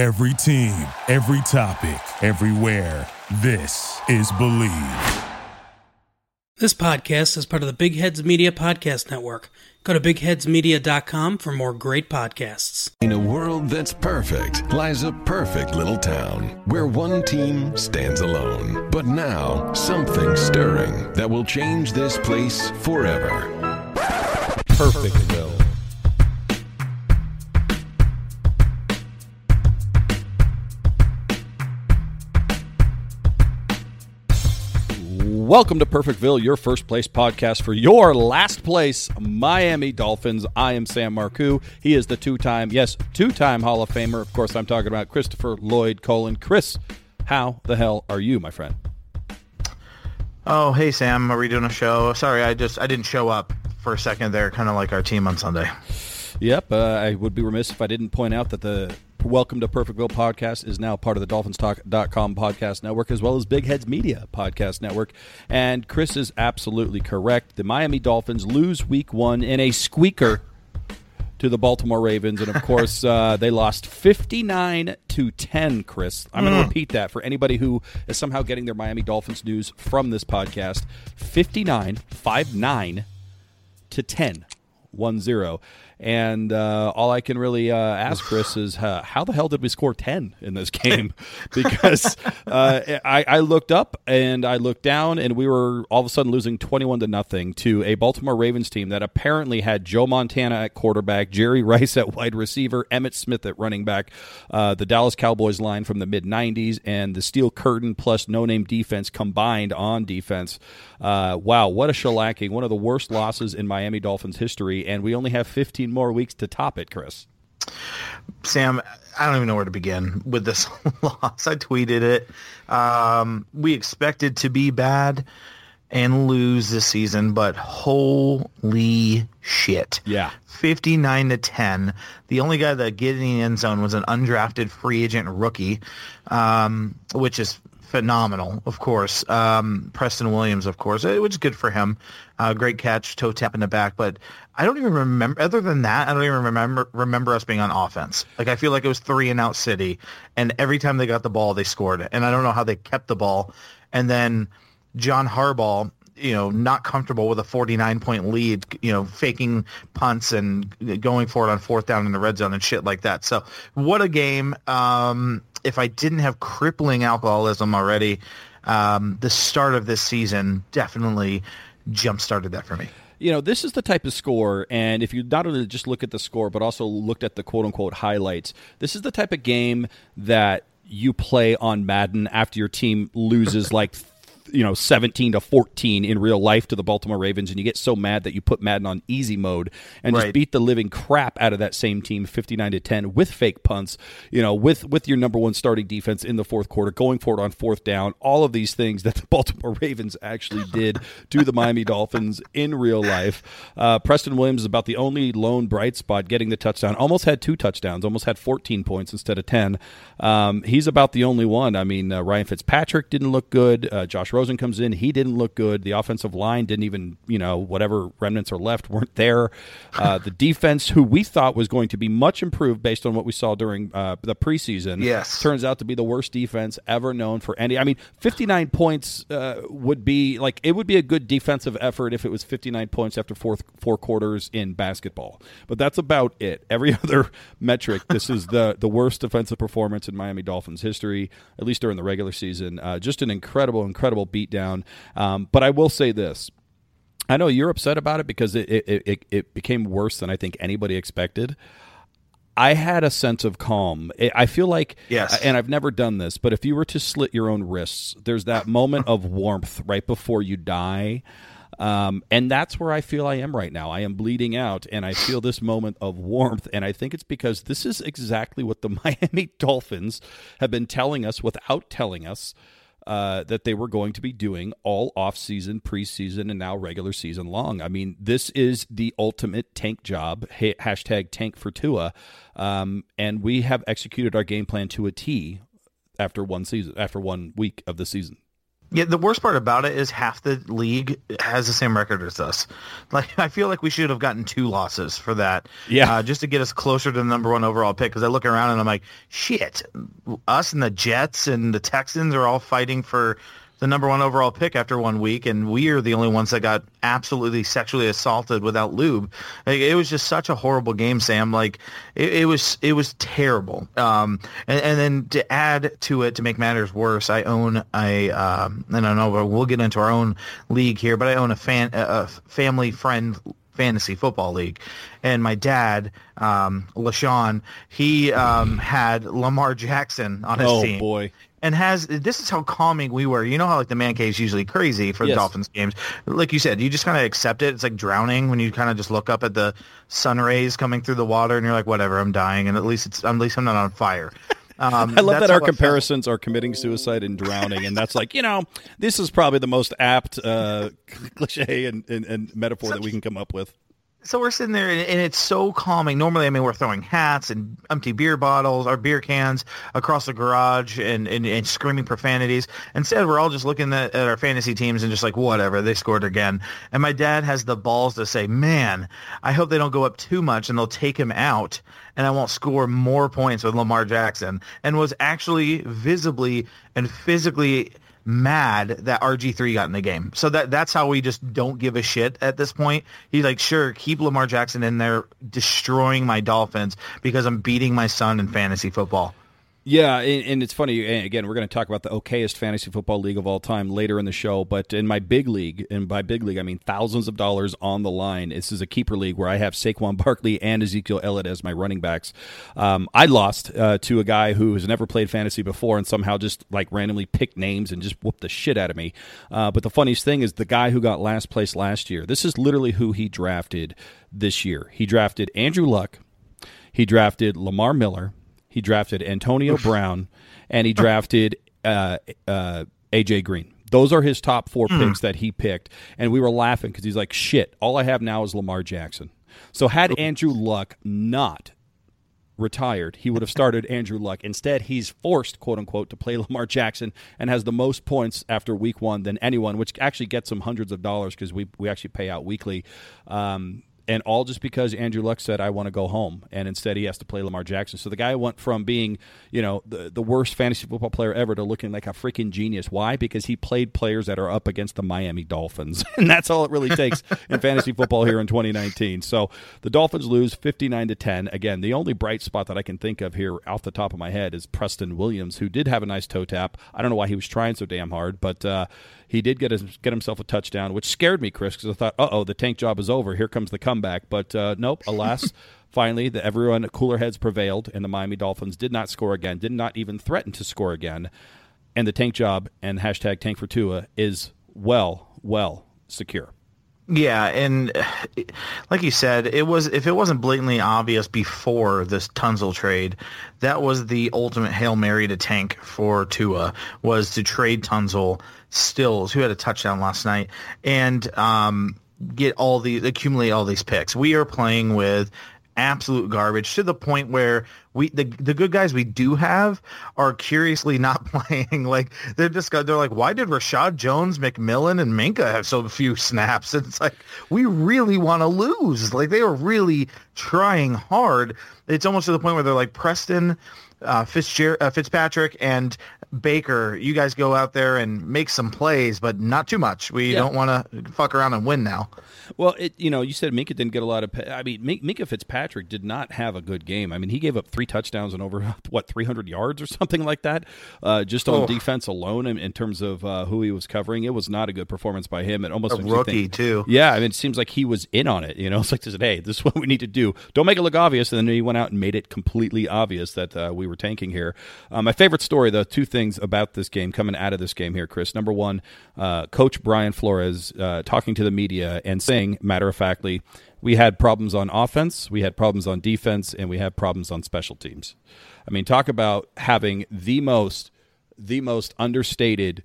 Every team, every topic, everywhere. This is Believe. This podcast is part of the Big Heads Media Podcast Network. Go to bigheadsmedia.com for more great podcasts. In a world that's perfect lies a perfect little town where one team stands alone. But now, something stirring that will change this place forever. Perfectville. Welcome to Perfectville, your first place podcast for your last place Miami Dolphins. I am Sam Marcoux. He is the two time, yes, two time Hall of Famer. Of course, I'm talking about Christopher Lloyd Colin. Chris, how the hell are you, my friend? Oh, hey Sam, are we doing a show? Sorry, I just I didn't show up for a second there, kind of like our team on Sunday. Yep, uh, I would be remiss if I didn't point out that the Welcome to Perfectville podcast is now part of the DolphinsTalk.com podcast network as well as Big Heads Media podcast network. And Chris is absolutely correct. The Miami Dolphins lose week one in a squeaker to the Baltimore Ravens. And of course, uh, they lost 59 to 10, Chris. I'm going to repeat that for anybody who is somehow getting their Miami Dolphins news from this podcast 59, 5 9 to 10, 1 0. And uh, all I can really uh, ask Chris is uh, how the hell did we score 10 in this game? because uh, I, I, looked up and I looked down, and we were all of a sudden losing 21 to nothing to a Baltimore Ravens team that apparently had Joe Montana at quarterback, Jerry Rice at wide receiver, Emmitt Smith at running back, uh, the Dallas Cowboys line from the mid 90s, and the Steel Curtain plus no name defense combined on defense. Uh, wow, what a shellacking. One of the worst losses in Miami Dolphins history, and we only have 15 more weeks to top it, Chris. Sam, I don't even know where to begin with this loss. I tweeted it. Um, we expected to be bad and lose this season, but holy shit. Yeah. 59 to 10. The only guy that get in the end zone was an undrafted free agent rookie, um, which is phenomenal, of course. Um, Preston Williams, of course, which is good for him. Uh, great catch, toe tap in the back. But I don't even remember. Other than that, I don't even remember remember us being on offense. Like I feel like it was three and out city, and every time they got the ball, they scored. It. And I don't know how they kept the ball. And then John Harbaugh, you know, not comfortable with a 49 point lead, you know, faking punts and going for it on fourth down in the red zone and shit like that. So what a game. Um, if I didn't have crippling alcoholism already, um, the start of this season definitely jump started that for me. You know, this is the type of score, and if you not only just look at the score, but also looked at the quote unquote highlights, this is the type of game that you play on Madden after your team loses like you know 17 to 14 in real life to the Baltimore Ravens and you get so mad that you put Madden on easy mode and right. just beat the living crap out of that same team 59 to 10 with fake punts you know with with your number one starting defense in the fourth quarter going for it on fourth down all of these things that the Baltimore Ravens actually did to the Miami Dolphins in real life. Uh, Preston Williams is about the only lone bright spot getting the touchdown. Almost had two touchdowns almost had 14 points instead of 10 um, he's about the only one. I mean uh, Ryan Fitzpatrick didn't look good. Uh, Josh Rosen comes in. He didn't look good. The offensive line didn't even, you know, whatever remnants are left weren't there. Uh, the defense, who we thought was going to be much improved based on what we saw during uh, the preseason, yes. turns out to be the worst defense ever known for any. I mean, 59 points uh, would be like it would be a good defensive effort if it was 59 points after four four quarters in basketball. But that's about it. Every other metric, this is the the worst defensive performance in Miami Dolphins history, at least during the regular season. Uh, just an incredible, incredible beatdown. Um, but I will say this. I know you're upset about it because it, it, it, it became worse than I think anybody expected. I had a sense of calm. I feel like, yes, and I've never done this, but if you were to slit your own wrists, there's that moment of warmth right before you die. Um, and that's where I feel I am right now. I am bleeding out, and I feel this moment of warmth. And I think it's because this is exactly what the Miami Dolphins have been telling us without telling us uh, that they were going to be doing all off-season, preseason, and now regular season long. I mean, this is the ultimate tank job. Hashtag tank for Tua, um, and we have executed our game plan to a T after one season, after one week of the season. Yeah, the worst part about it is half the league has the same record as us. Like, I feel like we should have gotten two losses for that. Yeah. Uh, just to get us closer to the number one overall pick. Because I look around and I'm like, shit, us and the Jets and the Texans are all fighting for the number one overall pick after one week, and we are the only ones that got absolutely sexually assaulted without lube. Like, it was just such a horrible game, Sam. Like it, it was, it was terrible. Um, and, and, then to add to it, to make matters worse, I own a, um, I don't know, we'll get into our own league here, but I own a fan, a family friend fantasy football league. And my dad, um, LaShawn, he um, had Lamar Jackson on his oh, team. boy and has this is how calming we were. You know how like the man cave is usually crazy for yes. Dolphins games. Like you said, you just kind of accept it. It's like drowning when you kind of just look up at the sun rays coming through the water and you're like, whatever, I'm dying, and at least it's at least I'm not on fire. Um, I love that our comparisons are committing suicide and drowning, and that's like you know this is probably the most apt uh, cliche and, and, and metaphor that we can come up with. So we're sitting there, and, and, it's so calming. Normally, I mean, we're throwing hats and empty beer bottles or beer cans across the garage and, and, and screaming profanities. Instead, we're all just looking at, at, our fantasy teams and just like, whatever, they scored again. And my dad has the balls to say, man, I hope they don't go up too much and they'll take him out and I won't score more points with Lamar Jackson. And was actually visibly and physically – mad that RG3 got in the game. So that that's how we just don't give a shit at this point. He's like, sure, keep Lamar Jackson in there destroying my Dolphins because I'm beating my son in fantasy football. Yeah, and, and, it's funny. Again, we're going to talk about the okayest fantasy football league of all time later in the show. But in my big league, and by big league, I mean thousands of dollars on the line. This is a keeper league where I have Saquon Barkley and Ezekiel Elliott as my running backs. Um, I lost uh, to a guy who has never played fantasy before and somehow just like randomly picked names and just whooped the shit out of me. Uh, but the funniest thing is the guy who got last place last year. This is literally who he drafted this year. He drafted Andrew Luck. He drafted Lamar Miller. He drafted Antonio Brown, and he drafted uh, uh, AJ Green. Those are his top four mm. picks that he picked, and we were laughing because he's like, "Shit! All I have now is Lamar Jackson." So had Andrew Luck not retired, he would have started Andrew Luck. Instead, he's forced, quote unquote, to play Lamar Jackson and has the most points after week one than anyone, which actually gets him hundreds of dollars because we, we actually pay out weekly. Um, and all just because Andrew Luck said I want to go home, and instead he has to play Lamar Jackson. So the guy went from being, you know, the the worst fantasy football player ever to looking like a freaking genius. Why? Because he played players that are up against the Miami Dolphins, and that's all it really takes in fantasy football here in 2019. So the Dolphins lose 59 to 10. Again, the only bright spot that I can think of here off the top of my head is Preston Williams, who did have a nice toe tap. I don't know why he was trying so damn hard, but. Uh, he did get his, get himself a touchdown, which scared me, Chris, because I thought, uh oh, the tank job is over. Here comes the comeback. But uh, nope, alas. finally, the, everyone cooler heads prevailed, and the Miami Dolphins did not score again, did not even threaten to score again. And the tank job and hashtag tank for Tua is well, well secure. Yeah, and like you said, it was if it wasn't blatantly obvious before this Tunsil trade, that was the ultimate hail mary to tank for Tua was to trade Tunsil Stills, who had a touchdown last night, and um, get all the accumulate all these picks. We are playing with absolute garbage to the point where we the the good guys we do have are curiously not playing. Like they're just they're like, why did Reshad Jones, McMillan, and Minkah have so few snaps? And it's like we really want to lose. Like they are really trying hard. It's almost to the point where they're like Preston uh, Fitzger- uh, Fitzpatrick and Baker, you guys go out there and make some plays, but not too much. We yeah. don't want to fuck around and win now. Well, it, you know, you said Minkah didn't get a lot of. I mean, Minkah Fitzpatrick did not have a good game. I mean, he gave up three touchdowns and over what 300 yards or something like that, uh, just on oh. defense alone. In, in terms of uh, who he was covering, it was not a good performance by him. It almost a rookie think, too. Yeah, I mean, it seems like he was in on it. You know, it's like, hey, this is what we need to do. Don't make it look obvious. And then he went out and made it completely obvious that uh, we were tanking here. Um, my favorite story, though, two things about this game coming out of this game here, Chris. Number one, uh, Coach Brian Flores uh, talking to the media and saying, matter of factly, we had problems on offense, we had problems on defense, and we had problems on special teams. I mean, talk about having the most, the most understated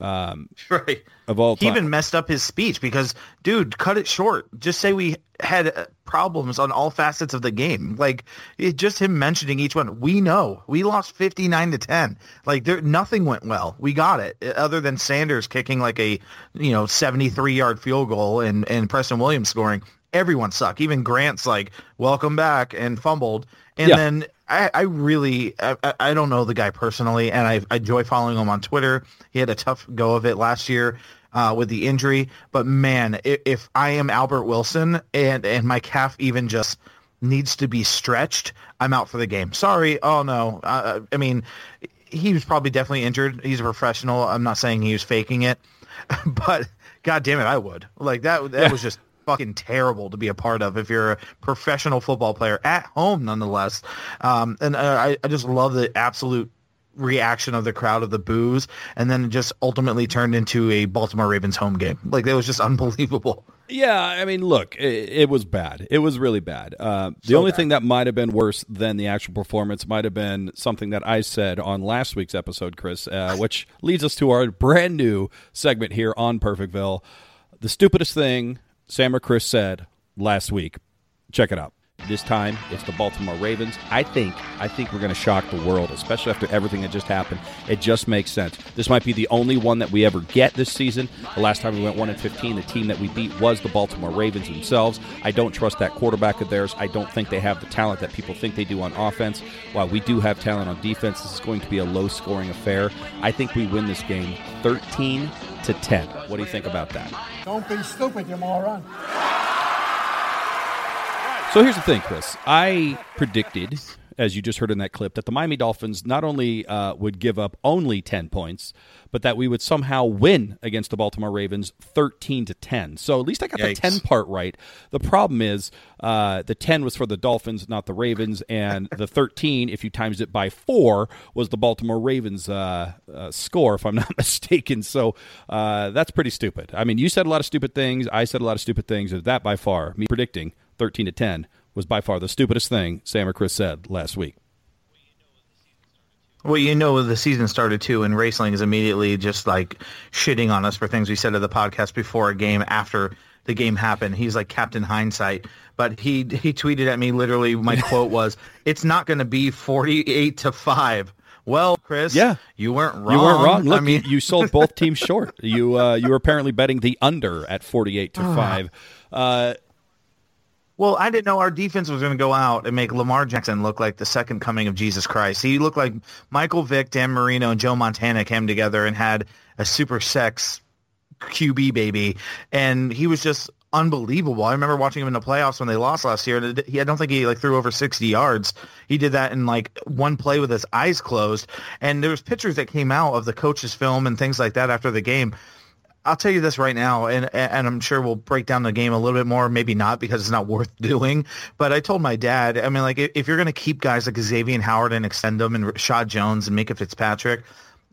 um, Right. of all He time. even messed up his speech because, dude, cut it short. Just say we had uh, problems on all facets of the game. Like, it, just him mentioning each one. We know we lost fifty nine to ten. Like, there nothing went well. We got it. uh, Other than Sanders kicking like a, you know, seventy three yard field goal and and Preston Williams scoring. Everyone sucked. Even Grant's like, "Welcome back," and fumbled. And Yeah. then I, I really, I, I- don't know the guy personally, and I, I enjoy following him on Twitter. He had a tough go of it last year uh, with the injury, but man, if, if I am Albert Wilson and and my calf even just needs to be stretched, I'm out for the game. Sorry. Oh no. Uh, I mean, he was probably definitely injured. He's a professional. I'm not saying he was faking it, but god damn it, I would. Like that. That was just fucking terrible to be a part of if you're a professional football player at home nonetheless um, and uh, I, I just love the absolute reaction of the crowd of the boos and then it just ultimately turned into a baltimore ravens home game like that was just unbelievable Yeah, I mean, look, it, it was bad. It was really bad. Uh, the So only bad. thing that might have been worse than the actual performance might have been something that I said on last week's episode, Chris, uh, which leads us to our brand new segment here on Perfectville. The stupidest thing Sam or Chris said last week. Check it out. This time it's the Baltimore Ravens. I think I think we're going to shock the world, especially after everything that just happened. It just makes sense. This might be the only one that we ever get this season. The last time we went one and fifteen, the team that we beat was the Baltimore Ravens themselves. I don't trust that quarterback of theirs. I don't think they have the talent that people think they do on offense. While we do have talent on defense, this is going to be a low-scoring affair. I think we win this game thirteen to ten. What do you think about that? Don't be stupid, you moron. So here's the thing, Chris. I predicted, as you just heard in that clip, that the Miami Dolphins not only uh, would give up only 10 points, but that we would somehow win against the Baltimore Ravens 13 to 10. So at least I got Yikes. the 10 part right. The problem is uh, the 10 was for the Dolphins, not the Ravens, and the 13, if you times it by four, was the Baltimore Ravens uh, uh, score, if I'm not mistaken. So uh, that's pretty stupid. I mean, you said a lot of stupid things. I said a lot of stupid things. That by far, me predicting 13 to 10 was by far the stupidest thing Sam or Chris said last week. Well, you know, the season started too, and Raceling is immediately just like shitting on us for things we said to the podcast before a game, after the game happened. He's like Captain Hindsight, but he he tweeted at me literally. My quote was, "It's not going to be forty-eight to five." Well, Chris, Yeah. you weren't wrong. You weren't wrong. Look, I mean, you, you sold both teams short. You uh, you were apparently betting the under at 48 to 5. Uh, Well, I didn't know our defense was going to go out and make Lamar Jackson look like the second coming of Jesus Christ. He looked like Michael Vick, Dan Marino, and Joe Montana came together and had a super sex QB baby, and he was just unbelievable. I remember watching him in the playoffs when they lost last year. And he, I don't think he like threw over 60 yards. He did that in like one play with his eyes closed. And there was pictures that came out of the coach's film and things like that after the game. I'll tell you this right now, and and I'm sure we'll break down the game a little bit more, maybe not because it's not worth doing. But I told my dad, I mean, like if you're going to keep guys like Xavier Howard and extend them, and Reshad Jones and Minkah Fitzpatrick,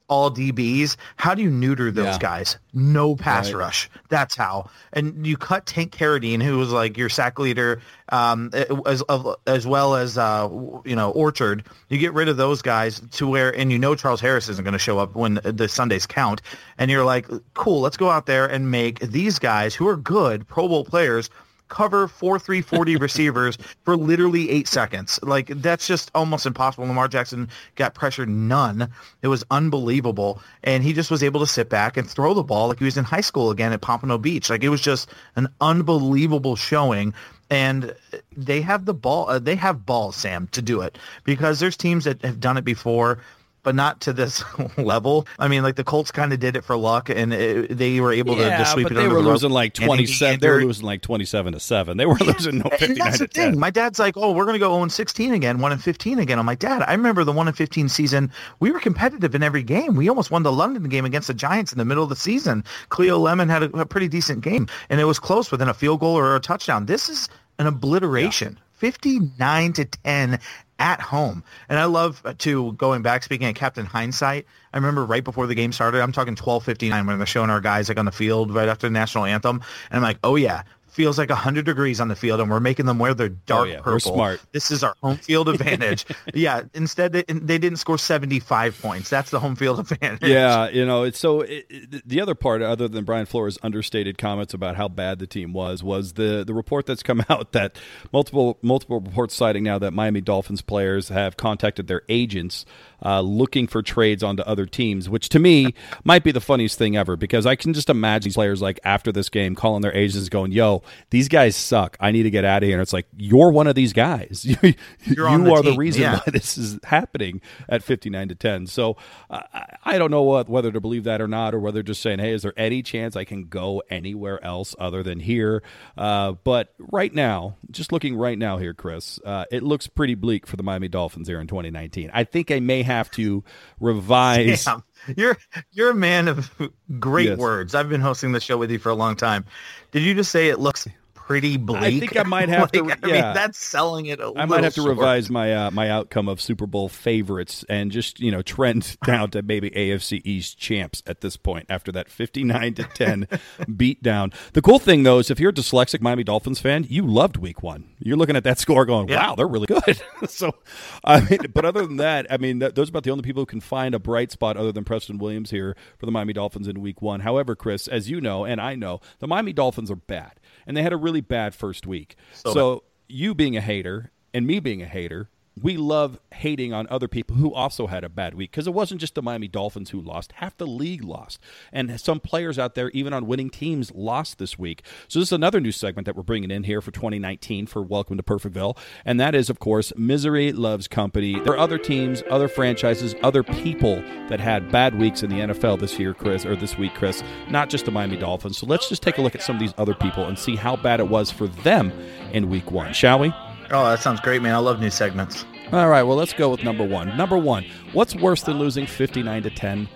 all DBs, how do you neuter those Yeah. guys? No pass Right. rush. That's how. And you cut Tank Carradine, who was like your sack leader, um, as as well as uh, you know Orchard. You get rid of those guys to where, and you know Charles Harris isn't going to show up when the Sundays count. And you're like, cool, let's go out there and make these guys who are good Pro Bowl players cover four three forty receivers for literally eight seconds. Like that's just almost impossible. Lamar Jackson got pressured none. It was unbelievable, and he just was able to sit back and throw the ball like he was in high school again at Pompano Beach. Like it was just an unbelievable showing. And they have the ball. Uh, they have balls, Sam, to do it because there's teams that have done it before but not to this level. I mean, like the Colts kind of did it for luck, and it, they were able to yeah, just sweep but it they were the losing like 27. They were losing like 27 to 7. They were losing no 59 and that's to the thing. 10. My dad's like, "Oh, we're going to go 0 16 again, 1 and 15 again." I'm like, "Dad, I remember the 1 and 15 season. We were competitive in every game. We almost won the London game against the Giants in the middle of the season. Cleo Lemon had a, a pretty decent game, and it was close within a field goal or a touchdown. This is an obliteration. 59 to 10 at home. And I love uh, to going back speaking of Captain Hindsight. I remember right before the game started, I'm talking 12:59 when they're showing our guys like on the field right after the national anthem, and I'm like, "Oh yeah, feels like 100 degrees on the field and we're making them wear their oh, dark Oh, yeah. We're purple. smart. This is our home field advantage. yeah, instead they, they didn't score 75 points. That's the home field advantage. Yeah, you know, it's so it, it- the other part, other than Brian Flores' understated comments about how bad the team was, was the the report that's come out that multiple multiple reports citing now that Miami Dolphins players have contacted their agents uh, looking for trades onto other teams, which to me might be the funniest thing ever because I can just imagine these players like after this game calling their agents going, "Yo, these guys suck. I need to get out of here." And it's like you're one of these guys. you the are the reason yeah. why this is happening at 59 to 10. So uh, I- don't know what, whether to believe that or not, or whether just saying, hey, is there any chance I can go anywhere else other than here? Uh, but right now, just looking right now here, Chris, uh, it looks pretty bleak for the Miami Dolphins here in 2019. I think I may have to revise. Sam, you're you're a man of great Yes. words. I've been hosting the show with you for a long time. Did you just say it looks pretty bleak? I think I might have to- Like, I yeah. mean, that's selling it. a I might have to revise my uh, my outcome of Super Bowl favorites and just you know trend down to maybe AFC East champs at this point after that fifty nine to ten beat down. The cool thing though is if you're a dyslexic Miami Dolphins fan, you loved Week One. You're looking at that score going, Yeah. wow, they're really good. so, I mean, but other than that, I mean, th- those are about the only people who can find a bright spot other than Preston Williams here for the Miami Dolphins in Week One. However, Chris, as you know and I know, the Miami Dolphins are bad, and they had a really bad first week. so you being a hater and me being a hater, we love hating on other people who also had a bad week because it wasn't just the Miami Dolphins who lost. Half the league lost. And some players out there, even on winning teams, lost this week. So, this is another new segment that we're bringing in here for 2019 for Welcome to Perfectville. And that is, of course, Misery Loves Company. There are other teams, other franchises, other people that had bad weeks in the NFL this year, Chris, or this week, Chris, not just the Miami Dolphins. So, let's just take a look at some of these other people and see how bad it was for them in week one, shall we? Oh, that sounds great, man. I love new segments. All right, well, let's go with number one. Number one, what's worse than losing 59 to 10?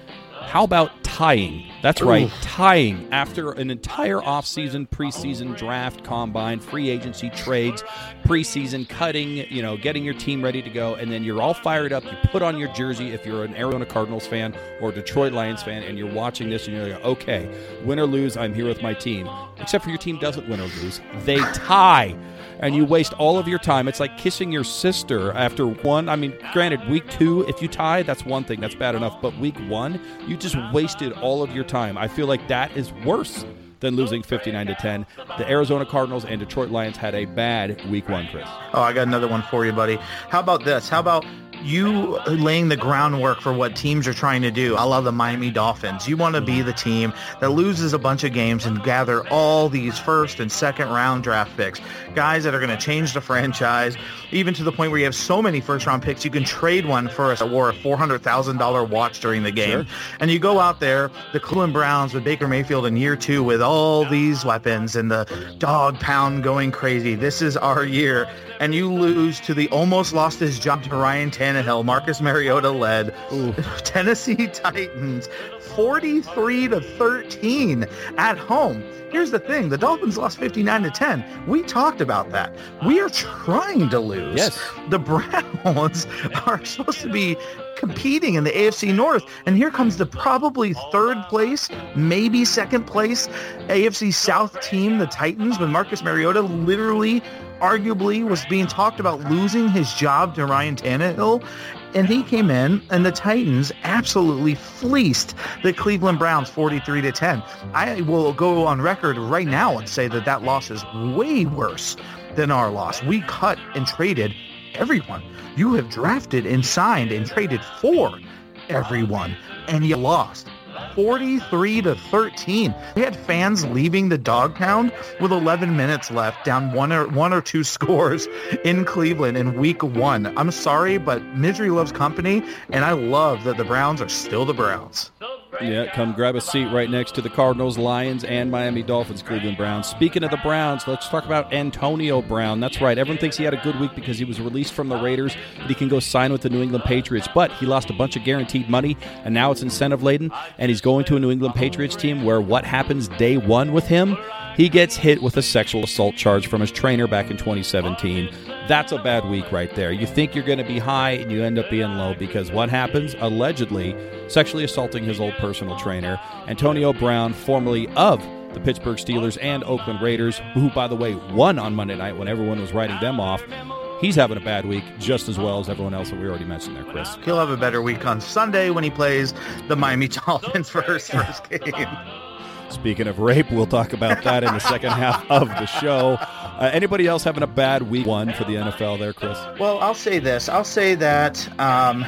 How about tying? That's right, tying after an entire offseason, preseason draft, combine, free agency trades, preseason cutting, you know, getting your team ready to go, and then you're all fired up. You put on your jersey if you're an Arizona Cardinals fan or a Detroit Lions fan, and you're watching this and you're like, okay, win or lose, I'm here with my team. Except for your team doesn't win or lose, they tie and you waste all of your time. It's like kissing your sister after one. I mean, granted, week two, if you tie, that's one thing, that's bad enough. But week one, you just wasted all of your time. I feel like that is worse than losing 59 to 10. The Arizona Cardinals and Detroit Lions had a bad week one, Chris. Oh, I got another one for you, buddy. How about this? How about you laying the groundwork for what teams are trying to do? I love the Miami Dolphins. You want to be the team that loses a bunch of games and gather all these first and second round draft picks, guys that are going to change the franchise, even to the point where you have so many first round picks, you can trade one for a, or a $400,000 watch during the game. And you go out there, the Cleveland Browns with Baker Mayfield in year two with all these weapons and the dog pound going crazy. This is our year. And you lose to the almost lost his job to Ryan Tannehill, Marcus Mariota led Tennessee Titans 43 to 13 at home. Here's the thing, the Dolphins lost 59 to 10. We talked about that. We are trying to lose. Yes. The Browns are supposed to be competing in the AFC North. And here comes the probably third place, maybe second place AFC South team, the Titans, with Marcus Mariota literally, arguably, was being talked about losing his job to Ryan Tannehill. And he came in, and the Titans absolutely fleeced the Cleveland Browns 43 to 10. I will go on record right now and say that that loss is way worse than our loss. We cut and traded everyone. You have drafted and signed and traded for everyone, and you lost. 43 to 13. We had fans leaving the dog pound with 11 minutes left, down one or one or two scores in Cleveland in week one. I'm sorry, but misery loves company, and I love that the Browns are still the Browns. Yeah, come grab a seat right next to the Cardinals, Lions, and Miami Dolphins, Cleveland Browns. Speaking of the Browns, let's talk about Antonio Brown. That's right. Everyone thinks he had a good week because he was released from the Raiders and he can go sign with the New England Patriots. But he lost a bunch of guaranteed money, and now it's incentive laden, and he's going to a New England Patriots team where what happens day one with him? He gets hit with a sexual assault charge from his trainer back in 2017. That's a bad week right there. You think you're going to be high and you end up being low because what happens? Allegedly, sexually assaulting his old personal trainer. Antonio Brown, formerly of the Pittsburgh Steelers and Oakland Raiders, who, by the way, won on Monday night when everyone was writing them off. He's having a bad week just as well as everyone else that we already mentioned there, Chris. He'll have a better week on Sunday when he plays the Miami Dolphins for his first game. Speaking of rape, we'll talk about that in the second half of the show. Uh, anybody else having a bad week one for the NFL there, Chris? Well, I'll say this. I'll say that um,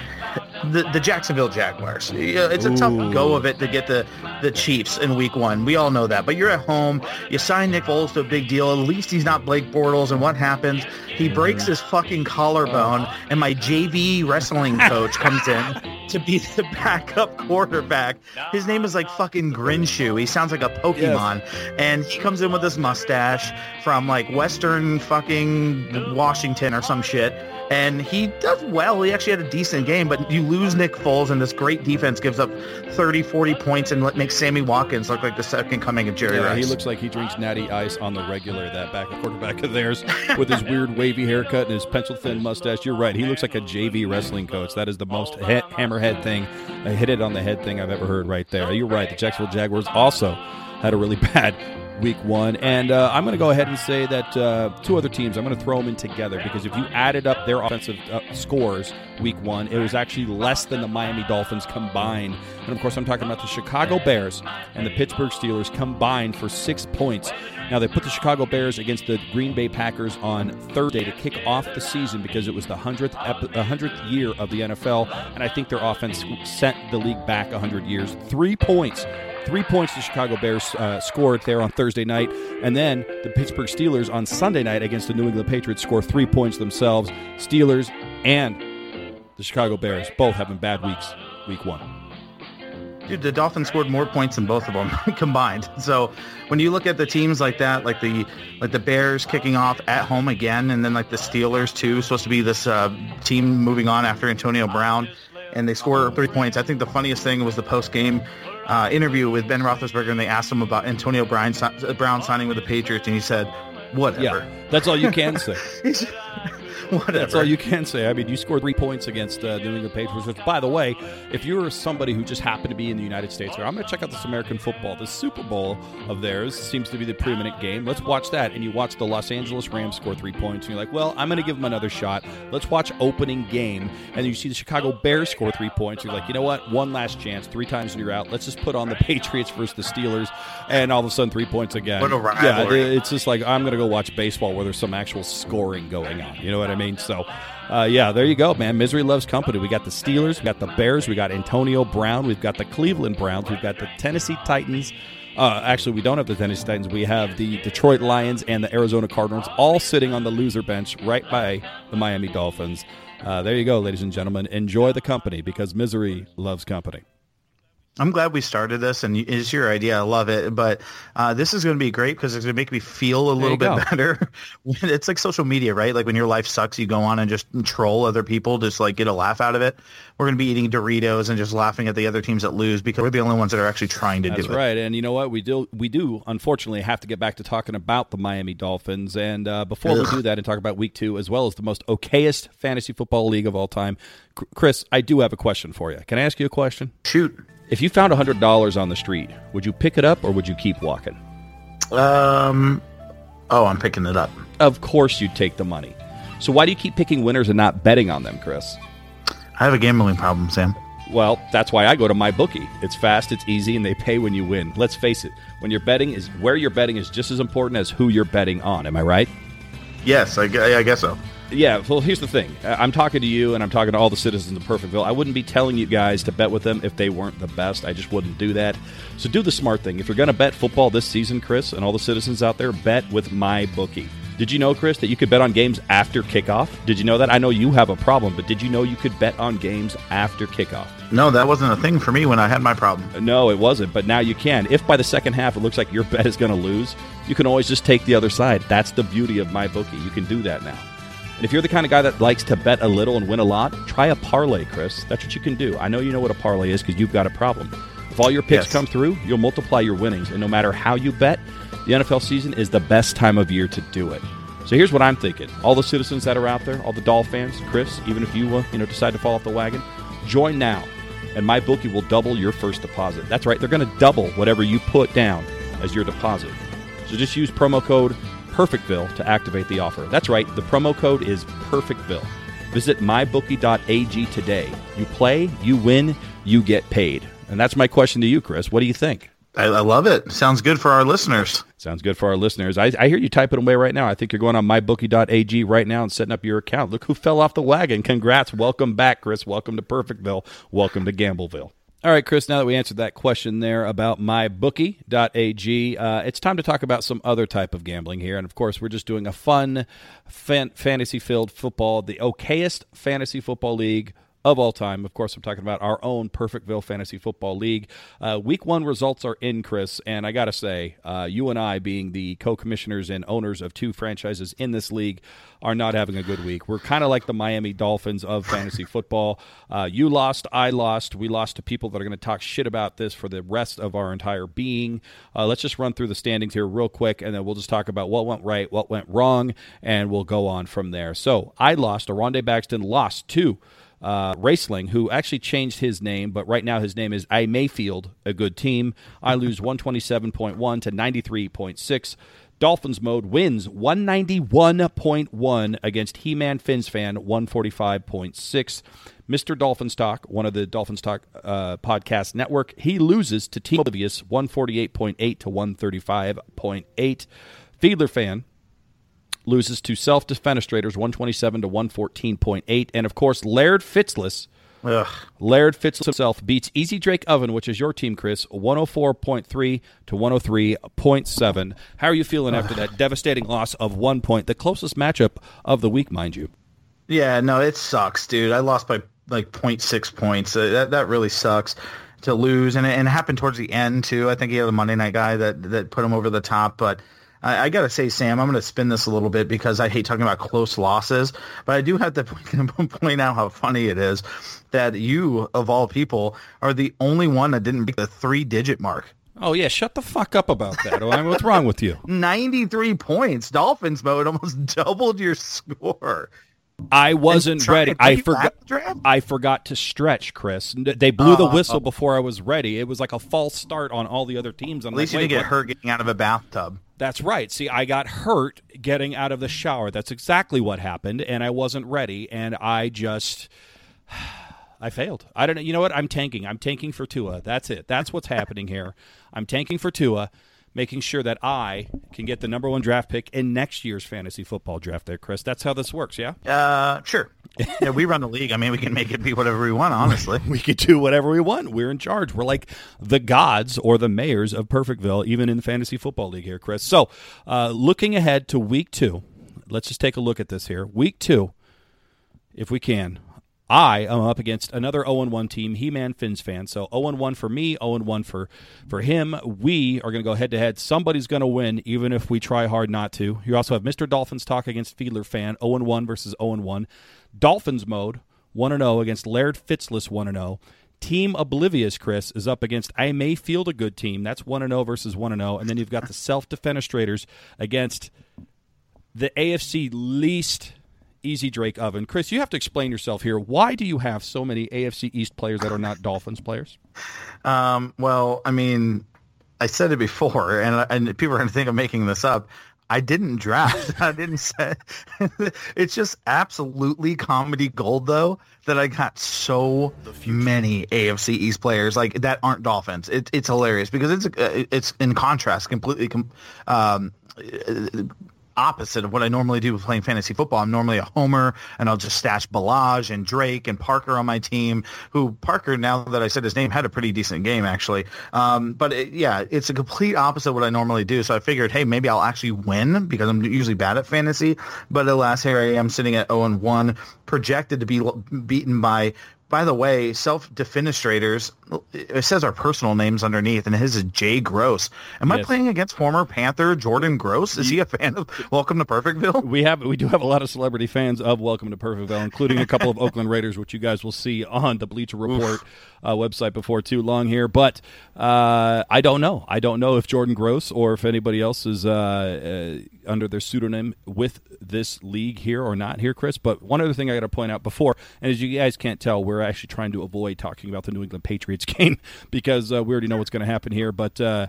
the the Jacksonville Jaguars. It's a tough go of it to get the the Chiefs in Week One. We all know that. But you're at home. You sign Nick Foles to a big deal. At least he's not Blake Bortles. And what happens? He breaks his fucking collarbone, and my JV wrestling coach comes in to be the backup quarterback. His name is like fucking Grinshoe. He sounds like a Pokemon. And he comes in with his mustache from like Western fucking Washington or some shit. And he does well. He actually had a decent game, but you lose Nick Foles and this great defense gives up 30, 40 points and makes Sammy Watkins look like the second coming of Jerry Yeah, Rice. he looks like he drinks natty ice on the regular, that backup quarterback of theirs, with his weird wavy haircut and his pencil thin mustache. You're right. He looks like a JV wrestling coach. That is the most he- hammerhead thing, a hit it on the head thing I've ever heard right there. You're right. The Jacksonville Jaguars also had a really bad week one. And uh, I'm going to go ahead and say that uh, two other teams, I'm going to throw them in together because if you added up their offensive uh, scores week one, it was actually less than the Miami Dolphins combined. And of course, I'm talking about the Chicago Bears and the Pittsburgh Steelers combined for six points. Now, they put the Chicago Bears against the Green Bay Packers on Thursday to kick off the season because it was the 100th, ep- 100th year of the NFL. And I think their offense sent the league back 100 years. Three points Three points the Chicago Bears uh, scored there on Thursday night. And then the Pittsburgh Steelers on Sunday night against the New England Patriots score three points themselves. Steelers and the Chicago Bears both having bad weeks, week one. Dude, the Dolphins scored more points than both of them combined. So when you look at the teams like that, like the like the Bears kicking off at home again, and then like the Steelers too, supposed to be this uh, team moving on after Antonio Brown, and they score three points. I think the funniest thing was the post game uh, interview with Ben Roethlisberger, and they asked him about Antonio Brown, Brown signing with the Patriots, and he said, "Whatever." Yeah, that's all you can say. He's- Whatever. That's all you can say. I mean, you scored three points against uh, New England Patriots. Which, by the way, if you're somebody who just happened to be in the United States, or I'm going to check out this American football, the Super Bowl of theirs seems to be the preeminent game. Let's watch that. And you watch the Los Angeles Rams score three points, and you're like, well, I'm going to give them another shot. Let's watch opening game, and you see the Chicago Bears score three points. You're like, you know what? One last chance. Three times and you're out. Let's just put on the Patriots versus the Steelers, and all of a sudden, three points again. What a Yeah, it's just like I'm going to go watch baseball where there's some actual scoring going on. You know what I mean? So, uh, yeah, there you go, man. Misery loves company. We got the Steelers, we got the Bears, we got Antonio Brown, we've got the Cleveland Browns, we've got the Tennessee Titans. Uh, actually, we don't have the Tennessee Titans. We have the Detroit Lions and the Arizona Cardinals, all sitting on the loser bench right by the Miami Dolphins. Uh, there you go, ladies and gentlemen. Enjoy the company because misery loves company. I'm glad we started this, and it's your idea. I love it. But uh, this is going to be great because it's going to make me feel a little bit go. better. It's like social media, right? Like when your life sucks, you go on and just troll other people, just like get a laugh out of it. We're going to be eating Doritos and just laughing at the other teams that lose because we're the only ones that are actually trying to That's do it. That's right, and you know what? We do we do unfortunately have to get back to talking about the Miami Dolphins. And uh, before we do that and talk about Week Two as well as the most okayest fantasy football league of all time, Chris, I do have a question for you. Can I ask you a question? Shoot. If you found hundred dollars on the street, would you pick it up or would you keep walking? Um. Oh, I'm picking it up. Of course, you'd take the money. So why do you keep picking winners and not betting on them, Chris? I have a gambling problem, Sam. Well, that's why I go to my bookie. It's fast, it's easy, and they pay when you win. Let's face it, when you're betting is where you're betting is just as important as who you're betting on. Am I right? Yes, I, I guess so. Yeah, well, here's the thing. I- I'm talking to you and I'm talking to all the citizens of Perfectville. I wouldn't be telling you guys to bet with them if they weren't the best. I just wouldn't do that. So do the smart thing. If you're going to bet football this season, Chris, and all the citizens out there, bet with my bookie. Did you know, Chris, that you could bet on games after kickoff? Did you know that? I know you have a problem, but did you know you could bet on games after kickoff? No, that wasn't a thing for me when I had my problem. Uh, no, it wasn't, but now you can. If by the second half it looks like your bet is going to lose, you can always just take the other side. That's the beauty of my bookie. You can do that now. And if you're the kind of guy that likes to bet a little and win a lot, try a parlay, Chris. That's what you can do. I know you know what a parlay is because you've got a problem. If all your picks Yes. come through, you'll multiply your winnings. And no matter how you bet, the NFL season is the best time of year to do it. So here's what I'm thinking: all the citizens that are out there, all the Doll fans, Chris, even if you uh, you know decide to fall off the wagon, join now, and my bookie will double your first deposit. That's right; they're going to double whatever you put down as your deposit. So just use promo code PerfectVille to activate the offer. That's right, the promo code is PerfectVille. Visit mybookie.ag today. You play, you win, you get paid. And that's my question to you, Chris. What do you think? I, I love it. Sounds good for our listeners. Sounds good for our listeners. I, I hear you typing away right now. I think you're going on mybookie.ag right now and setting up your account. Look who fell off the wagon. Congrats. Welcome back, Chris. Welcome to Perfectville. Welcome to Gambleville. All right, Chris, now that we answered that question there about mybookie.ag, uh, it's time to talk about some other type of gambling here. And of course, we're just doing a fun, fan- fantasy filled football, the okayest fantasy football league of all time. Of course, I'm talking about our own Perfectville Fantasy Football League. Uh, week one results are in, Chris, and I got to say, uh, you and I, being the co commissioners and owners of two franchises in this league, are not having a good week. We're kind of like the Miami Dolphins of fantasy football. Uh, you lost, I lost. We lost to people that are going to talk shit about this for the rest of our entire being. Uh, let's just run through the standings here real quick, and then we'll just talk about what went right, what went wrong, and we'll go on from there. So I lost. Aronde Baxton lost to uh, Raceling, who actually changed his name, but right now his name is I Mayfield, a good team. I lose 127.1 to 93.6. Dolphins mode wins 191.1 against He Man Fins Fan 145.6. Mr. Dolphins Talk, one of the Dolphins Talk uh, podcast network, he loses to Team Oblivious 148.8 to 135.8. Fiedler Fan loses to Self Defenestrators 127 to 114.8. And of course, Laird Fitzless. Ugh. Laird Fitz himself beats Easy Drake Oven, which is your team, Chris, 104.3 to 103.7. How are you feeling after that devastating loss of one point? The closest matchup of the week, mind you. Yeah, no, it sucks, dude. I lost by like 0.6 points. Uh, that that really sucks to lose, and it, and it happened towards the end too. I think he had a Monday night guy that that put him over the top, but. I, I got to say, Sam, I'm going to spin this a little bit because I hate talking about close losses, but I do have to point out how funny it is that you, of all people, are the only one that didn't break the three-digit mark. Oh yeah, shut the fuck up about that. What's wrong with you? 93 points. Dolphins mode almost doubled your score. I wasn't ready. I forgot. I forgot to stretch, Chris. They blew the oh, oh. whistle before I was ready. It was like a false start on all the other teams. I'm At least like, you didn't get hurt getting out of a bathtub. That's right. See, I got hurt getting out of the shower. That's exactly what happened, and I wasn't ready, and I just. I failed. I don't know. You know what? I'm tanking. I'm tanking for Tua. That's it. That's what's happening here. I'm tanking for Tua, making sure that I can get the number one draft pick in next year's fantasy football draft. There, Chris. That's how this works. Yeah. Uh, sure. yeah, we run the league. I mean, we can make it be whatever we want, honestly. we could do whatever we want. We're in charge. We're like the gods or the mayors of Perfectville, even in the fantasy football league here, Chris. So, uh, looking ahead to week two, let's just take a look at this here. Week two, if we can. I am up against another 0 1 team, He Man Fins fan. So 0 1 for me, 0 1 for, for him. We are going to go head to head. Somebody's going to win, even if we try hard not to. You also have Mr. Dolphins talk against Fiedler fan, 0 1 versus 0 1. Dolphins mode, 1 0 against Laird Fitzless, 1 0. Team Oblivious, Chris, is up against I May Field a good team. That's 1 0 versus 1 0. And then you've got the Self Defenestrators against the AFC least easy Drake oven. Chris, you have to explain yourself here. Why do you have so many AFC East players that are not Dolphins players? Um, well, I mean, I said it before, and and people are going to think I'm making this up. I didn't draft. I didn't say. it's just absolutely comedy gold, though, that I got so many AFC East players like that aren't Dolphins. It, it's hilarious because it's uh, it's in contrast, completely um, opposite of what I normally do with playing fantasy football. I'm normally a homer, and I'll just stash Ballage and Drake and Parker on my team. Who Parker, now that I said his name, had a pretty decent game actually. Um, but it, yeah, it's a complete opposite of what I normally do. So I figured, hey, maybe I'll actually win because I'm usually bad at fantasy. But alas, here I am sitting at 0 and 1, projected to be beaten by. By the way, self defenestrators, it says our personal names underneath, and his is Jay Gross. Am I playing against former Panther Jordan Gross? Is he a fan of Welcome to Perfectville? We have we do have a lot of celebrity fans of Welcome to Perfectville, including a couple of Oakland Raiders, which you guys will see on the Bleacher Report uh, website before too long here. But uh, I don't know. I don't know if Jordan Gross or if anybody else is uh, uh, under their pseudonym with this league here or not here, Chris. But one other thing I got to point out before, and as you guys can't tell, we're actually trying to avoid talking about the New England Patriots game because uh, we already know what's going to happen here. But uh,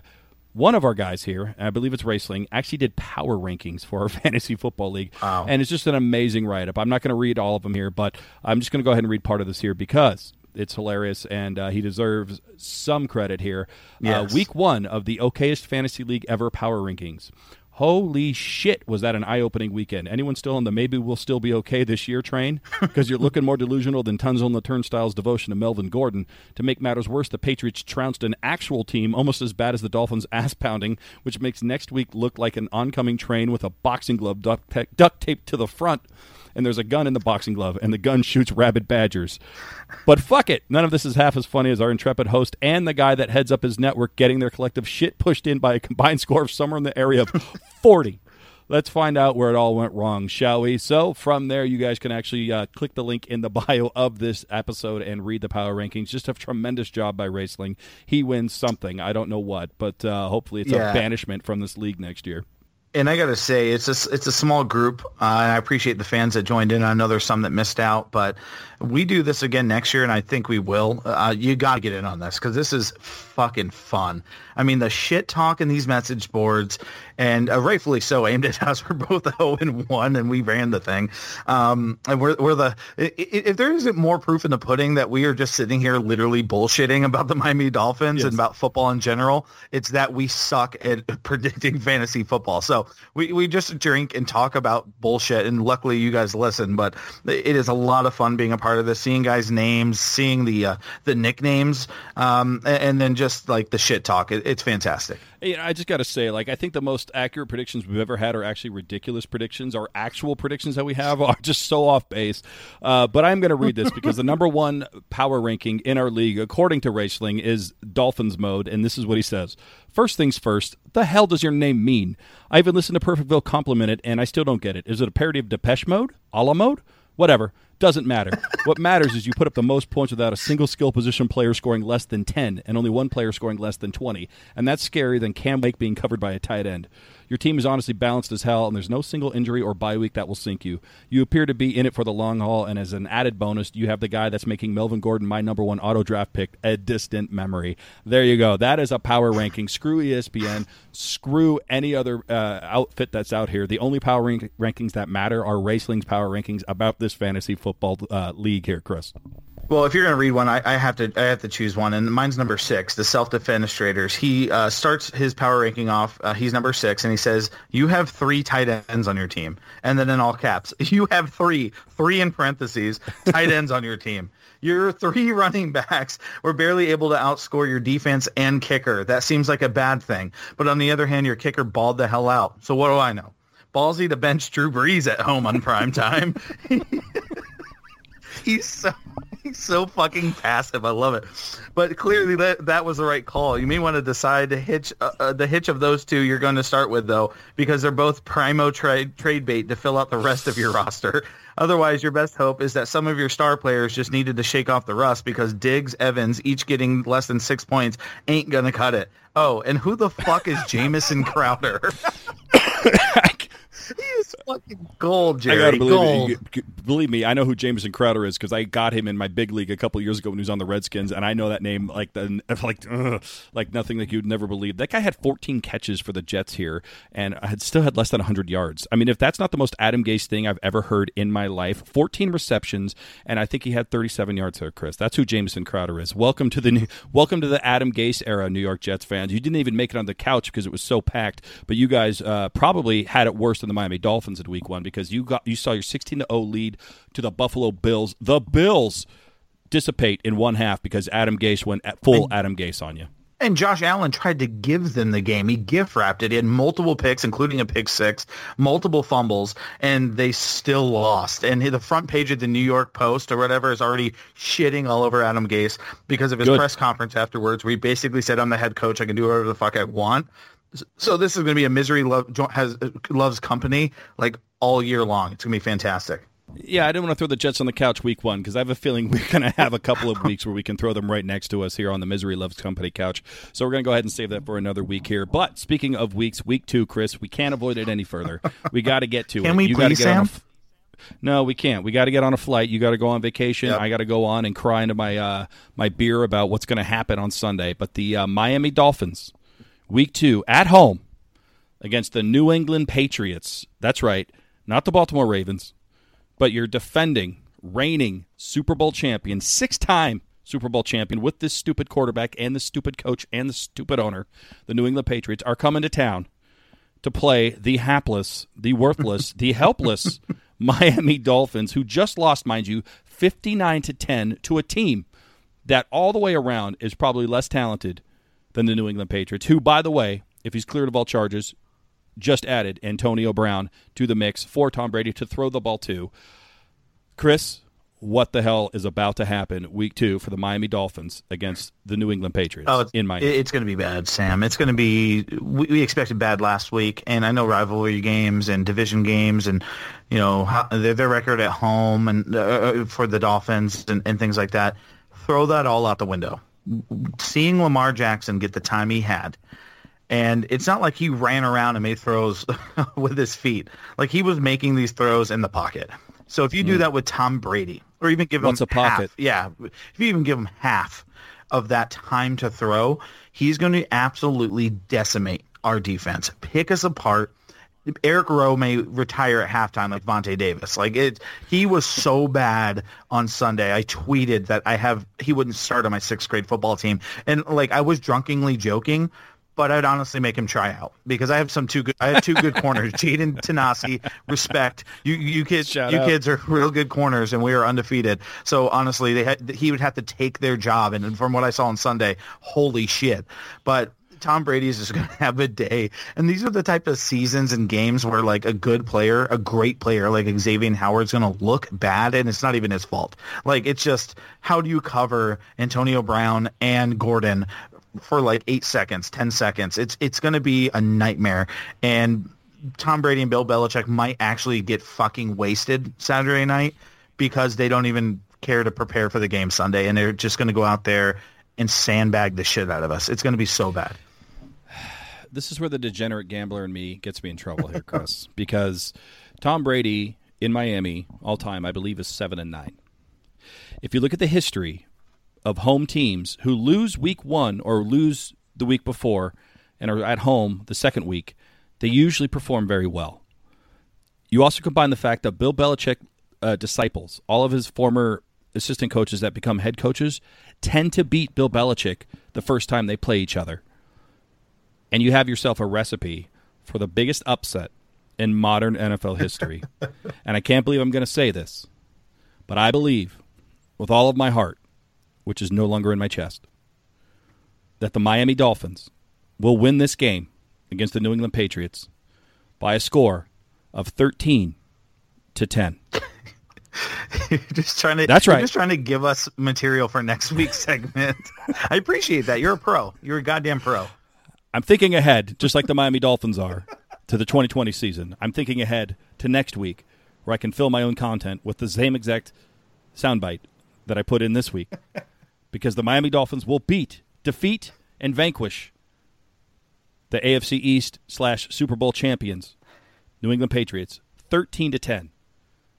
one of our guys here, I believe it's Raceling, actually did power rankings for our fantasy football league. Wow. And it's just an amazing write up. I'm not going to read all of them here, but I'm just going to go ahead and read part of this here because it's hilarious and uh, he deserves some credit here. Yes. Uh, week one of the okayest fantasy league ever power rankings. Holy shit, was that an eye opening weekend? Anyone still on the maybe we'll still be okay this year train? Because you're looking more delusional than Tons on the Turnstile's devotion to Melvin Gordon. To make matters worse, the Patriots trounced an actual team almost as bad as the Dolphins' ass pounding, which makes next week look like an oncoming train with a boxing glove duct, ta- duct taped to the front. And there's a gun in the boxing glove, and the gun shoots rabid badgers. But fuck it. None of this is half as funny as our intrepid host and the guy that heads up his network getting their collective shit pushed in by a combined score of somewhere in the area of 40. Let's find out where it all went wrong, shall we? So, from there, you guys can actually uh, click the link in the bio of this episode and read the power rankings. Just a tremendous job by Raceling. He wins something. I don't know what, but uh, hopefully it's Yeah. a banishment from this league next year. And I got to say, it's a, it's a small group, uh, and I appreciate the fans that joined in. I know there's some that missed out, but we do this again next year, and I think we will. Uh, you got to get in on this because this is fucking fun. I mean, the shit talk in these message boards, and uh, rightfully so, aimed at us. We're both 0 and 1, and we ran the thing. Um, and we're, we're the, if there isn't more proof in the pudding that we are just sitting here literally bullshitting about the Miami Dolphins and about football in general, it's that we suck at predicting fantasy football. So we, we just drink and talk about bullshit, and luckily you guys listen. But it is a lot of fun being a part of this, seeing guys' names, seeing the uh, the nicknames, um, and, and then just like the shit talk. It, it's fantastic. You know, I just got to say, like, I think the most accurate predictions we've ever had are actually ridiculous predictions. Our actual predictions that we have are just so off base. Uh, but I'm going to read this because the number one power ranking in our league, according to Raceling, is Dolphins mode, and this is what he says. First things first, the hell does your name mean? I even listened to Perfectville compliment it, and I still don't get it. Is it a parody of Depeche Mode? A la mode? Whatever. Doesn't matter. what matters is you put up the most points without a single skill position player scoring less than 10 and only one player scoring less than 20. And that's scarier than Cam Lake being covered by a tight end. Your team is honestly balanced as hell, and there's no single injury or bye week that will sink you. You appear to be in it for the long haul, and as an added bonus, you have the guy that's making Melvin Gordon my number one auto draft pick a distant memory. There you go. That is a power ranking. Screw ESPN. Screw any other uh, outfit that's out here. The only power rank- rankings that matter are Raceling's power rankings about this fantasy football uh, league here, Chris. Well, if you're going to read one, I, I have to I have to choose one, and mine's number six, the self defenestrators. He uh, starts his power ranking off. Uh, he's number six, and he says, "You have three tight ends on your team," and then in all caps, "You have three, three in parentheses, tight ends on your team." Your three running backs were barely able to outscore your defense and kicker. That seems like a bad thing, but on the other hand, your kicker balled the hell out. So what do I know? Ballsy to bench Drew Brees at home on prime time. he's so he's so fucking passive. I love it. But clearly that that was the right call. You may want to decide to hitch uh, uh, the hitch of those two you're going to start with though, because they're both primo trade trade bait to fill out the rest of your roster. Otherwise, your best hope is that some of your star players just needed to shake off the rust because Diggs, Evans, each getting less than six points, ain't gonna cut it. Oh, and who the fuck is Jamison Crowder? he is fucking gold, I Jerry. gotta believe gold. it. You- believe me, I know who Jamison Crowder is because I got him in my big league a couple years ago when he was on the Redskins, and I know that name like the like ugh, like nothing like you'd never believe. That guy had 14 catches for the Jets here, and I had still had less than 100 yards. I mean, if that's not the most Adam Gase thing I've ever heard in my life, 14 receptions, and I think he had 37 yards there, Chris. That's who Jamison Crowder is. Welcome to the new- welcome to the Adam Gase era, New York Jets fans. You didn't even make it on the couch because it was so packed, but you guys uh, probably had it worse than the Miami Dolphins in Week One because you got you saw your 16 to 0 lead to the Buffalo Bills. The Bills dissipate in one half because Adam Gase went at full Adam Gase on you. And Josh Allen tried to give them the game. He gift wrapped it. He had multiple picks, including a pick six, multiple fumbles, and they still lost. And the front page of the New York Post or whatever is already shitting all over Adam Gase because of his Good. press conference afterwards, where he basically said, "I'm the head coach. I can do whatever the fuck I want." So this is going to be a misery love, has loves company like all year long. It's going to be fantastic. Yeah, I didn't want to throw the Jets on the couch week one because I have a feeling we're going to have a couple of weeks where we can throw them right next to us here on the Misery Loves Company couch. So we're going to go ahead and save that for another week here. But speaking of weeks, week two, Chris, we can't avoid it any further. We got to get to it. Can we you please, get on a Sam? no, we can't. We got to get on a flight. You got to go on vacation. Yep. I got to go on and cry into my uh, my beer about what's going to happen on Sunday. But the uh, Miami Dolphins week two at home against the New England Patriots. That's right, not the Baltimore Ravens, but you're defending, reigning Super Bowl champion, six time Super Bowl champion with this stupid quarterback and the stupid coach and the stupid owner. The New England Patriots are coming to town to play the hapless, the worthless, the helpless Miami Dolphins, who just lost, mind you, 59 to 10 to a team that all the way around is probably less talented than the New England Patriots, who, by the way, if he's cleared of all charges, just added Antonio Brown to the mix for Tom Brady to throw the ball to. Chris, what the hell is about to happen week two for the Miami Dolphins against the New England Patriots Oh, it's, in Miami? It's going to be bad, Sam. It's going to be. We, we expected bad last week, and I know rivalry games and division games, and you know how, their, their record at home and uh, for the Dolphins and, and things like that. Throw that all out the window. Seeing Lamar Jackson get the time he had, and it's not like he ran around and made throws with his feet. Like he was making these throws in the pocket. So if you do mm. that with Tom Brady, or even give. What's him a pocket? half, yeah, if you even give him half of that time to throw, he's going to absolutely decimate our defense, pick us apart. Eric Rowe may retire at halftime like Vontae Davis. Like it, he was so bad on Sunday. I tweeted that I have he wouldn't start on my sixth grade football team, and like I was drunkenly joking, but I'd honestly make him try out because I have some two good. I have two good corners, Jaden Tanasi. Respect you. You kids. Shout you out. kids are real good corners, and we are undefeated. So honestly, they had, he would have to take their job. And from what I saw on Sunday, holy shit! But Tom Brady is just going to have a day. And these are the type of seasons and games where like a good player, a great player like Xavier Howard's going to look bad and it's not even his fault. Like it's just how do you cover Antonio Brown and Gordon for like 8 seconds, 10 seconds. It's it's going to be a nightmare and Tom Brady and Bill Belichick might actually get fucking wasted Saturday night because they don't even care to prepare for the game Sunday and they're just going to go out there and sandbag the shit out of us. It's going to be so bad. This is where the degenerate gambler in me gets me in trouble here, Chris, because Tom Brady in Miami all time, I believe, is seven and nine. If you look at the history of home teams who lose week one or lose the week before and are at home the second week, they usually perform very well. You also combine the fact that Bill Belichick uh, disciples, all of his former assistant coaches that become head coaches, tend to beat Bill Belichick the first time they play each other and you have yourself a recipe for the biggest upset in modern NFL history. and I can't believe I'm going to say this, but I believe with all of my heart, which is no longer in my chest, that the Miami Dolphins will win this game against the New England Patriots by a score of 13 to 10. You're just trying to. That's you're right. Just trying to give us material for next week's segment. I appreciate that. You're a pro. You're a goddamn pro. I'm thinking ahead, just like the Miami Dolphins are, to the 2020 season. I'm thinking ahead to next week, where I can fill my own content with the same exact soundbite that I put in this week, because the Miami Dolphins will beat, defeat, and vanquish the AFC East slash Super Bowl champions, New England Patriots, 13 to 10.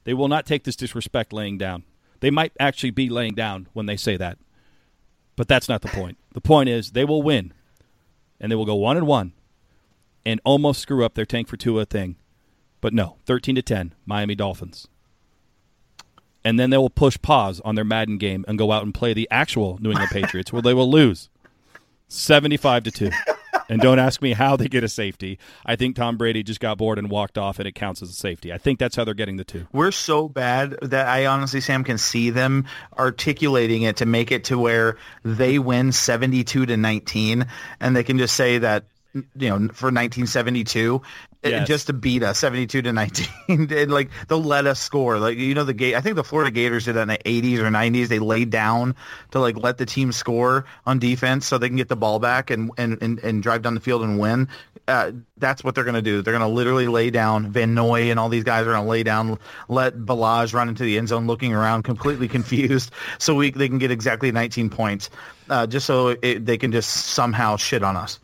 They will not take this disrespect laying down. They might actually be laying down when they say that, but that's not the point. The point is they will win and they will go one and one and almost screw up their tank for Tua thing. But no, 13 to 10, Miami Dolphins. And then they will push pause on their Madden game and go out and play the actual New England Patriots where they will lose 75 to 2. And don't ask me how they get a safety. I think Tom Brady just got bored and walked off and it counts as a safety. I think that's how they're getting the two. We're so bad that I honestly, Sam, can see them articulating it to make it to where they win 72 to 19, and they can just say that, you know, for 1972, it- Yes. just to beat us 72 to 19, and like they'll let us score. Like you know, the gate. I think the Florida Gators did that in the 80s or 90s. They laid down to like let the team score on defense so they can get the ball back and and and, and drive down the field and win. Uh, that's what they're going to do. They're going to literally lay down. Van Noy and all these guys are going to lay down, let Ballage run into the end zone looking around completely confused so we they can get exactly 19 points uh, just so it, they can just somehow shit on us.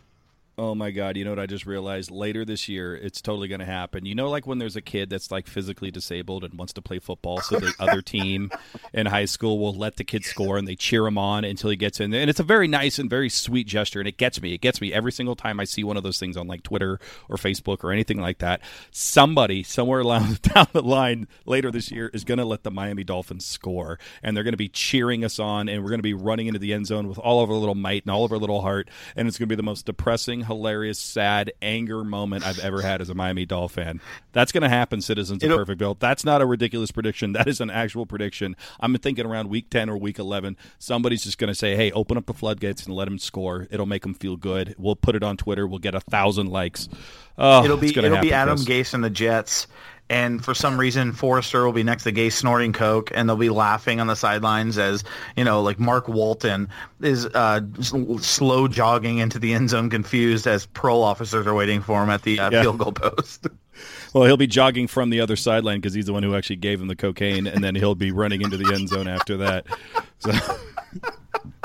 Oh my god! You know what I just realized? Later this year, it's totally going to happen. You know, like when there's a kid that's like physically disabled and wants to play football, so the other team in high school will let the kid score and they cheer him on until he gets in there. And it's a very nice and very sweet gesture, and it gets me. It gets me every single time I see one of those things on like Twitter or Facebook or anything like that. Somebody somewhere down the line later this year is going to let the Miami Dolphins score, and they're going to be cheering us on, and we're going to be running into the end zone with all of our little might and all of our little heart, and it's going to be the most depressing hilarious, sad anger moment I've ever had as a Miami Dolphin fan. That's going to happen, citizens of Perfectville. That's not a ridiculous prediction. That is an actual prediction. I'm thinking around week 10 or week 11, somebody's just going to say, hey, open up the floodgates and let him score. It'll make him feel good. We'll put it on Twitter. We'll get a thousand likes. Oh, it'll be it'll happen, be Adam Chris. Gase and the Jets and for some reason Forrester will be next to Gase snorting coke, and they'll be laughing on the sidelines as you know, like Mark Walton is uh, slow jogging into the end zone, confused as parole officers are waiting for him at the uh, yeah. field goal post. Well, he'll be jogging from the other sideline because he's the one who actually gave him the cocaine, and then he'll be running into the end zone after that. So.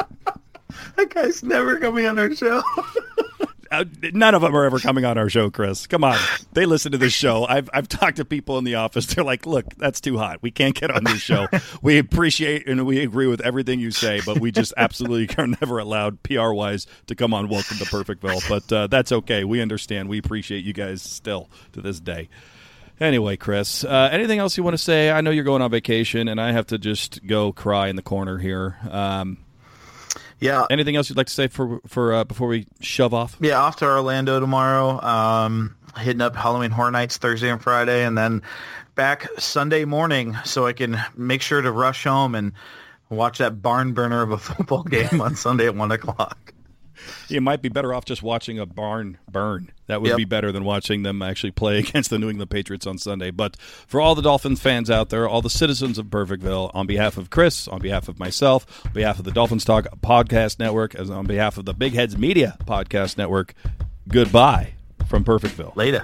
that guy's never coming on our show. Uh, none of them are ever coming on our show, Chris. Come on, they listen to this show. I've I've talked to people in the office. They're like, "Look, that's too hot. We can't get on this show. We appreciate and we agree with everything you say, but we just absolutely are never allowed PR wise to come on. Welcome to Perfectville, but uh, that's okay. We understand. We appreciate you guys still to this day. Anyway, Chris, uh, anything else you want to say? I know you're going on vacation, and I have to just go cry in the corner here. Um, yeah. Anything else you'd like to say for for uh, before we shove off? Yeah, off to Orlando tomorrow. Um, hitting up Halloween Horror Nights Thursday and Friday, and then back Sunday morning, so I can make sure to rush home and watch that barn burner of a football game on Sunday at one o'clock you might be better off just watching a barn burn. That would yep. be better than watching them actually play against the New England Patriots on Sunday. But for all the Dolphins fans out there, all the citizens of Perfectville, on behalf of Chris, on behalf of myself, on behalf of the Dolphins Talk Podcast Network, as on behalf of the Big Heads Media Podcast Network, goodbye from Perfectville. Later.